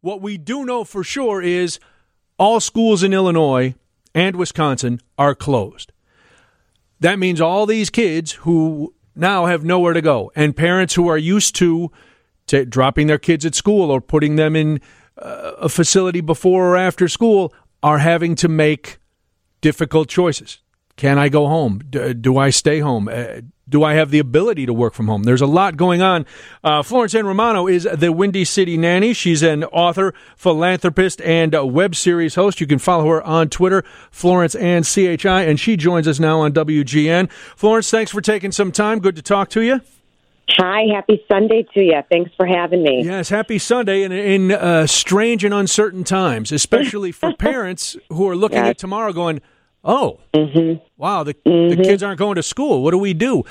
What we do know for sure is all schools in Illinois and Wisconsin are closed. That means all these kids who now have nowhere to go and parents who are used to, dropping their kids at school or putting them in uh, a facility before or after school are having to make difficult choices. Can I go home? D- do I stay home? Uh, do I have the ability to work from home? There's a lot going on. Uh, Florence Ann Romano is the Windy City Nanny. She's an author, philanthropist, and web series host. You can follow her on Twitter, Florence Ann CHI, and she joins us now on WGN. Florence, thanks for taking some time. Good to talk to you. Hi, happy Sunday to you. Thanks for having me. Yes, happy Sunday in, in uh, strange and uncertain times, especially for parents who are looking yes. at tomorrow going, Oh, mm-hmm. wow! The, mm-hmm. the kids aren't going to school. What do we do?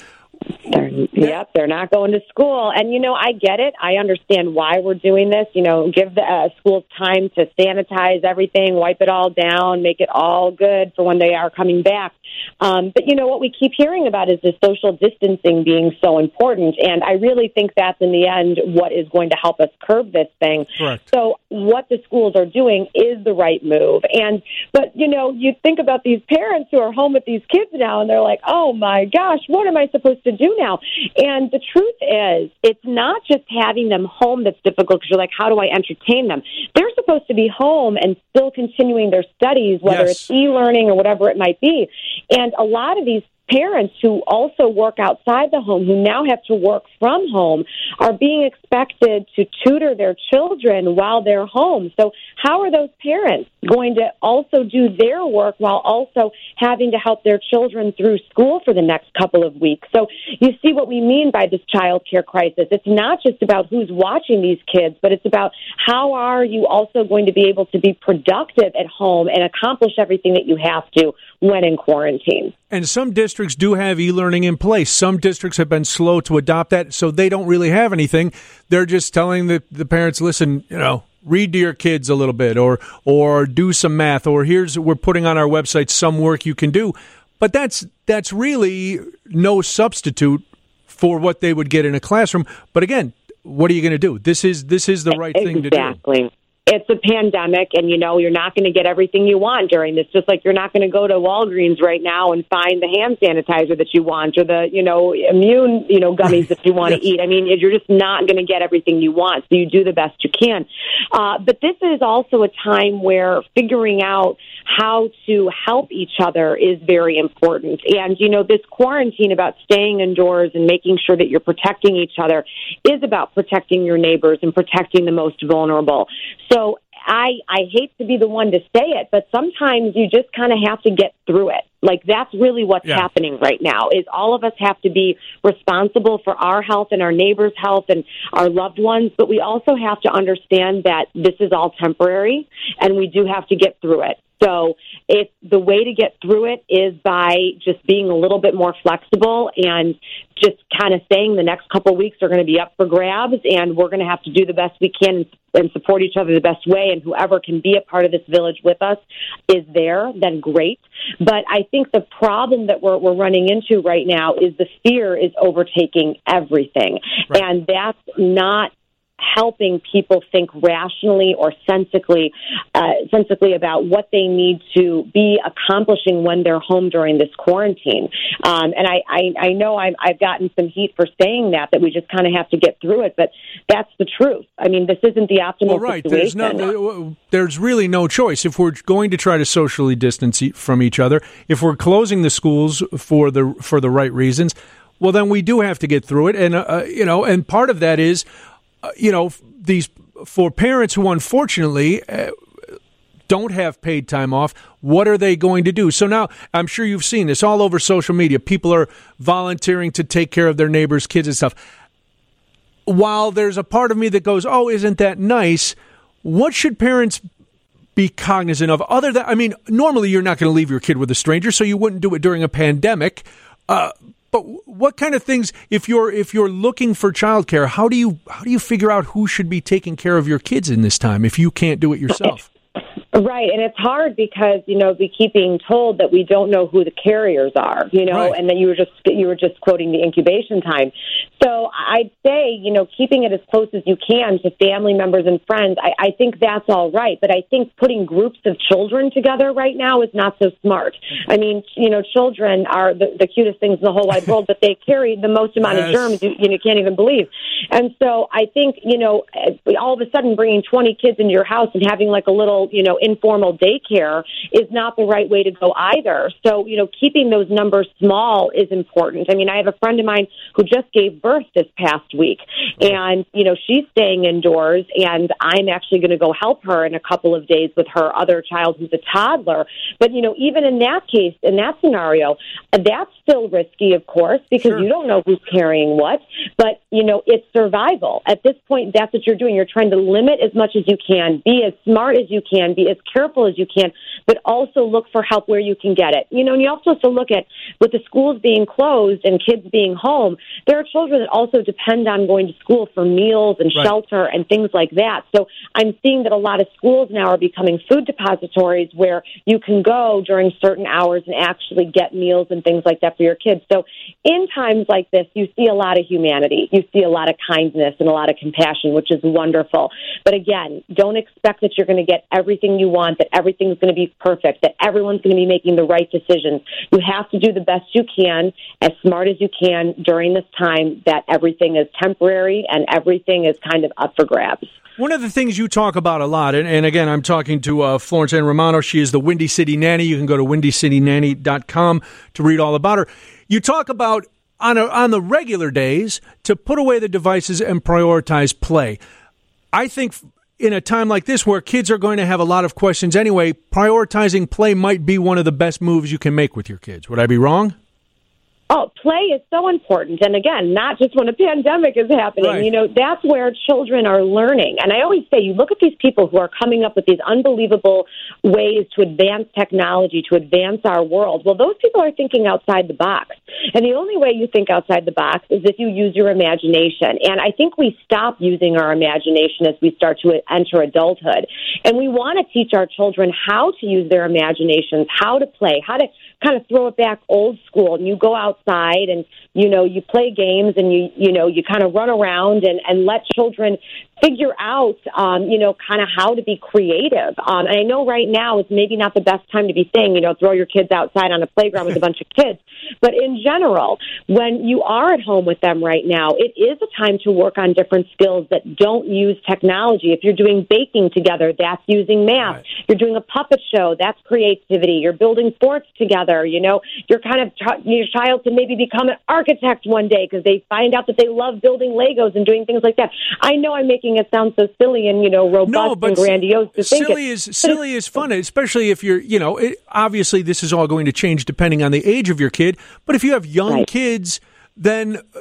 They're, yep, they're not going to school. And, you know, I get it. I understand why we're doing this. You know, give the uh, schools time to sanitize everything, wipe it all down, make it all good for when they are coming back. Um, but, you know, what we keep hearing about is the social distancing being so important. And I really think that's, in the end, what is going to help us curb this thing. Correct. So, what the schools are doing is the right move. And, but, you know, you think about these parents who are home with these kids now, and they're like, oh my gosh, what am I supposed to do now? And the truth is, it's not just having them home that's difficult because you're like, how do I entertain them? They're supposed to be home and still continuing their studies, whether yes. it's e learning or whatever it might be. And a lot of these parents who also work outside the home, who now have to work from home, are being expected to tutor their children while they're home. So, how are those parents going to also do their work while also having to help their children through school for the next couple of weeks? So, you see what we mean by this child care crisis. It's not just about who's watching these kids, but it's about how are you also going to be able to be productive at home and accomplish everything that you have to when in quarantine. And some districts do have e learning in place. Some districts have been slow to adopt that, so they don't really have anything. They're just telling the, the parents, listen, you know, read to your kids a little bit or or do some math or here's we're putting on our website some work you can do but that's that's really no substitute for what they would get in a classroom but again what are you going to do this is this is the right exactly. thing to do exactly it's a pandemic and you know you're not going to get everything you want during this. Just like you're not going to go to Walgreens right now and find the hand sanitizer that you want or the you know immune you know gummies that you want to eat. I mean you're just not going to get everything you want. So you do the best you can. Uh, but this is also a time where figuring out how to help each other is very important. And you know this quarantine about staying indoors and making sure that you're protecting each other is about protecting your neighbors and protecting the most vulnerable. So so I I hate to be the one to say it, but sometimes you just kind of have to get through it. Like that's really what's yeah. happening right now. Is all of us have to be responsible for our health and our neighbors' health and our loved ones, but we also have to understand that this is all temporary and we do have to get through it. So if the way to get through it is by just being a little bit more flexible and just kind of saying the next couple of weeks are going to be up for grabs and we're going to have to do the best we can and support each other the best way and whoever can be a part of this village with us is there, then great. But I think the problem that we're, we're running into right now is the fear is overtaking everything. Right. And that's not helping people think rationally or sensically, uh, sensically about what they need to be accomplishing when they're home during this quarantine. Um, and I, I, I know i have gotten some heat for saying that, that we just kind of have to get through it, but that's the truth. I mean, this isn't the optimal well, right. situation. There's, no, there's really no choice. If we're going to try to socially distance from each other, if we're closing the schools for the, for the right reasons, well, then we do have to get through it. And, uh, you know, and part of that is uh, you know, these for parents who unfortunately uh, don't have paid time off, what are they going to do? So now I'm sure you've seen this all over social media. People are volunteering to take care of their neighbors' kids and stuff. While there's a part of me that goes, "Oh, isn't that nice?" What should parents be cognizant of other than I mean, normally you're not going to leave your kid with a stranger, so you wouldn't do it during a pandemic. Uh, but what kind of things if you're if you're looking for childcare, how do you how do you figure out who should be taking care of your kids in this time if you can't do it yourself? Right, and it's hard because you know we keep being told that we don't know who the carriers are, you know, Right. and then you were just you were just quoting the incubation time. So I'd say you know keeping it as close as you can to family members and friends. I, I think that's all right, but I think putting groups of children together right now is not so smart. I mean, you know, children are the, the cutest things in the whole wide world, but they carry the most amount Yes. of germs you, you can't even believe. And so I think you know all of a sudden bringing 20 kids into your house and having like a little you know informal daycare is not the right way to go either. So you know keeping those numbers small is important. I mean I have a friend of mine who just gave birth this past week and you know she's staying indoors and I'm actually going to go help her in a couple of days with her other child who's a toddler. But you know even in that case in that scenario that's still risky of course because Sure. you don't know who's carrying what. But you know it's survival. At this point that's what you're doing. You're trying to limit as much as you can, be as smart as you can, be as careful as you can, but also look for help where you can get it. You know, and you also have to look at with the schools being closed and kids being home, there are children that also depend on going to school for meals and Right. shelter and things like that. So I'm seeing that a lot of schools now are becoming food depositories where you can go during certain hours and actually get meals and things like that for your kids. So in times like this, you see a lot of humanity. You see a lot of kindness and a lot of compassion, which is wonderful. But again, don't expect that you're going to get everything you want, that everything's going to be perfect, that everyone's going to be making the right decisions. You have to do the best you can, as smart as you can during this time that everything is temporary and everything is kind of up for grabs. One of the things you talk about a lot, and, and again, I'm talking to uh, Florence Ann Romano. She is the Windy City Nanny. You can go to windycitynanny.com to read all about her. You talk about on, a, on the regular days to put away the devices and prioritize play. I think in a time like this where kids are going to have a lot of questions anyway, prioritizing play might be one of the best moves you can make with your kids. Would I be wrong? Oh, play is so important. And again, not just when a pandemic is happening. Right. You know, that's where children are learning. And I always say, you look at these people who are coming up with these unbelievable ways to advance technology, to advance our world. Well, those people are thinking outside the box. And the only way you think outside the box is if you use your imagination. And I think we stop using our imagination as we start to enter adulthood. And we want to teach our children how to use their imaginations, how to play, how to kind of throw it back old school and you go outside and you know you play games and you you know you kind of run around and and let children figure out um you know kind of how to be creative. Um and I know right now is maybe not the best time to be saying you know throw your kids outside on a playground with a bunch of kids. But in general when you are at home with them right now it is a time to work on different skills that don't use technology. If you're doing baking together that's using math. Right. you're doing a puppet show that's creativity. You're building forts together you know you're kind of your child can maybe become an architect one day because they find out that they love building legos and doing things like that i know i'm making it sound so silly and you know robust No, but and grandiose to think silly it, is silly is fun, especially if you're, you know, it, obviously this is all going to change depending on the age of your kid. But if you have young Right. kids, then uh,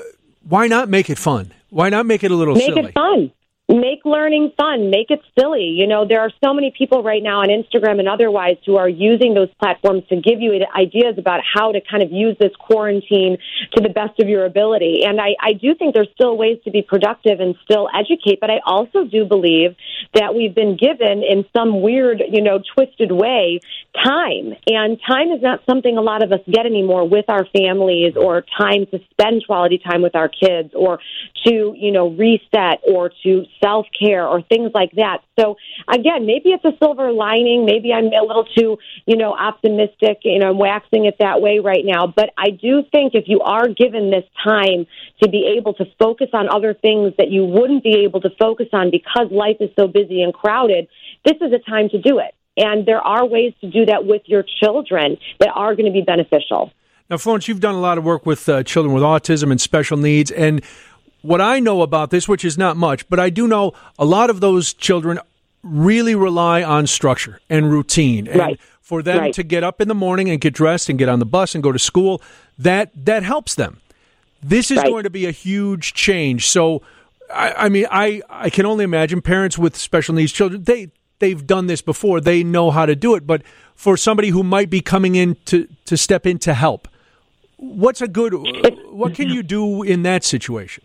why not make it fun? Why not make it a little make silly? it fun make learning fun make it silly. You know there are so many people right now on instagram and otherwise who are using those platforms to give you ideas about how to kind of use this quarantine to the best of your ability. And i i do think there's still ways to be productive and still educate but i also do believe that we've been given in some weird you know twisted way time. And time is not something a lot of us get anymore with our families or time to spend quality time with our kids or to you know reset or to self care or things like that. So again maybe it's a silver lining. Maybe i'm a little too you know optimistic you know i'm waxing it that way right now. But i do think if you are given this time to be able to focus on other things that you wouldn't be able to focus on because life is so busy and crowded this is a time to do it. And there are ways to do that with your children that are going to be beneficial. Now, Florence, you've done a lot of work with uh, children with autism and special needs, and what I know about this, which is not much, but I do know a lot of those children really rely on structure and routine, and Right. for them Right. to get up in the morning and get dressed and get on the bus and go to school, that that helps them. This is Right. going to be a huge change. So, I, I mean, I I can only imagine parents with special needs children they they've done this before. They know how to do it. But for somebody who might be coming in to to step in to help, what's a good? What can you do in that situation?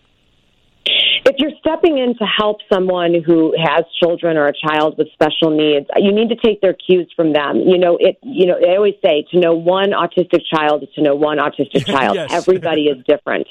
If you're stepping in to help someone who has children or a child with special needs, you need to take their cues from them. You know, it. You know, I always say to know one autistic child is to know one autistic child. Yes. Everybody is different.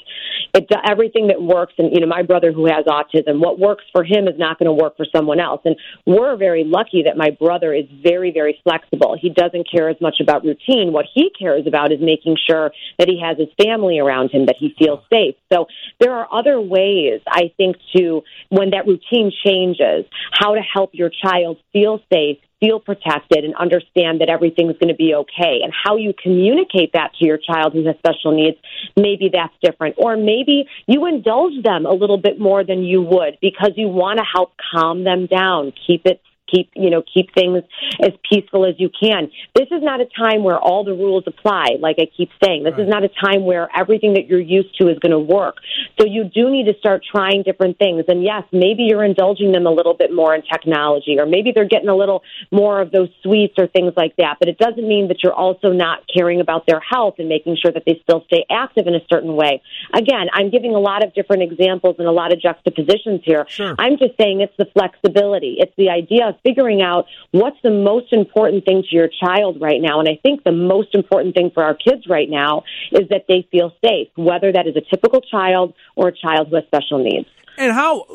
It everything that works, and you know, my brother who has autism, what works for him is not going to work for someone else. And we're very lucky that my brother is very, very flexible. He doesn't care as much about routine. What he cares about is making sure that he has his family around him, that he feels safe. So there are other ways, I think, to when that routine changes, how to help your child feel safe, feel protected, and understand that everything's going to be okay. And how you communicate that to your child who has special needs, maybe that's different. Or maybe you indulge them a little bit more than you would because you want to help calm them down, keep it keep you know keep things as peaceful as you can. This is not a time where all the rules apply. Like I keep saying, this Right. is not a time where everything that you're used to is going to work. So you do need to start trying different things. And yes, maybe you're indulging them a little bit more in technology, or maybe they're getting a little more of those sweets or things like that. But it doesn't mean that you're also not caring about their health and making sure that they still stay active in a certain way. Again, I'm giving a lot of different examples and a lot of juxtapositions here. Sure. I'm just saying it's the flexibility. It's the idea of figuring out what's the most important thing to your child right now. And I think the most important thing for our kids right now is that they feel safe, whether that is a typical child or a child with special needs. And how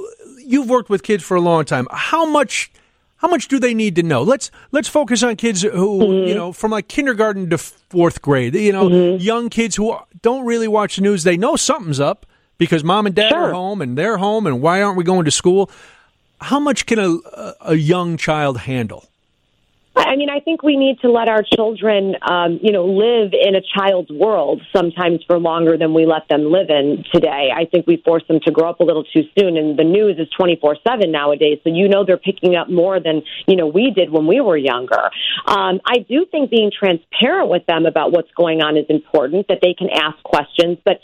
you've worked with kids for a long time. How much how much do they need to know? Let's let's focus on kids who, Mm-hmm. you know, from like kindergarten to 4th grade, you know, Mm-hmm. young kids who don't really watch the news. They know something's up because mom and dad are home and they're home and why aren't we going to school? How much can a a- young child handle? I mean, I think we need to let our children, um, you know, live in a child's world sometimes for longer than we let them live in today. I think we force them to grow up a little too soon, and the news is 24 7 nowadays. So, you know, they're picking up more than, you know, we did when we were younger. Um, I do think being transparent with them about what's going on is important, that they can ask questions, but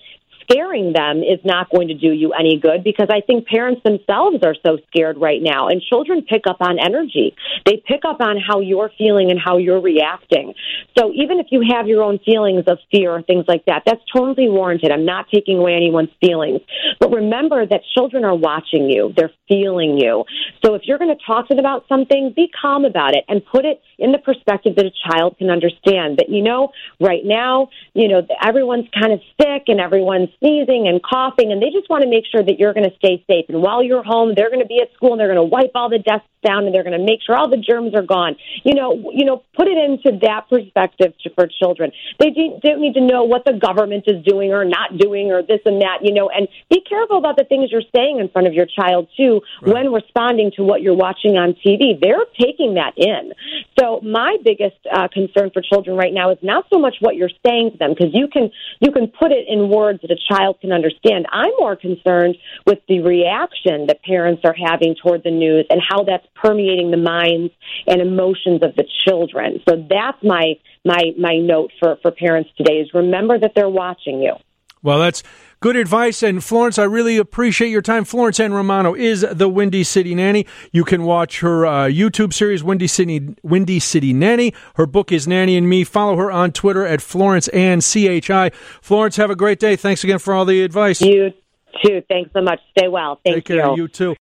scaring them is not going to do you any good because I think parents themselves are so scared right now. And children pick up on energy. They pick up on how you're feeling and how you're reacting. So even if you have your own feelings of fear or things like that, that's totally warranted. I'm not taking away anyone's feelings. But remember that children are watching you. They're feeling you. So if you're going to talk to them about something, be calm about it and put it in the perspective that a child can understand that, you know, right now, you know, everyone's kind of sick and everyone's sneezing and coughing and they just want to make sure that you're going to stay safe. And while you're home, they're going to be at school and they're going to wipe all the desks down and they're going to make sure all the germs are gone. You know, you know, put it into that perspective to, for children. They do- don't need to know what the government is doing or not doing or this and that, you know, and be careful about the things you're saying in front of your child too when responding to what you're watching on TV. They're taking that in. So my biggest uh, concern for children right now is not so much what you're saying to them because you can you can put it in words that a child can understand. I'm more concerned with the reaction that parents are having toward the news and how that's permeating the minds and emotions of the children. So that's my my my note for for parents today is remember that they're watching you. Well, that's good advice. And Florence, I really appreciate your time. Florence Ann Romano is the Windy City Nanny. You can watch her uh, YouTube series, Windy City, Windy City Nanny. Her book is Nanny and Me. Follow her on Twitter at Florence Ann CHI. Florence, have a great day. Thanks again for all the advice. You too. Thanks so much. Stay well. Thank Take care. you. You too.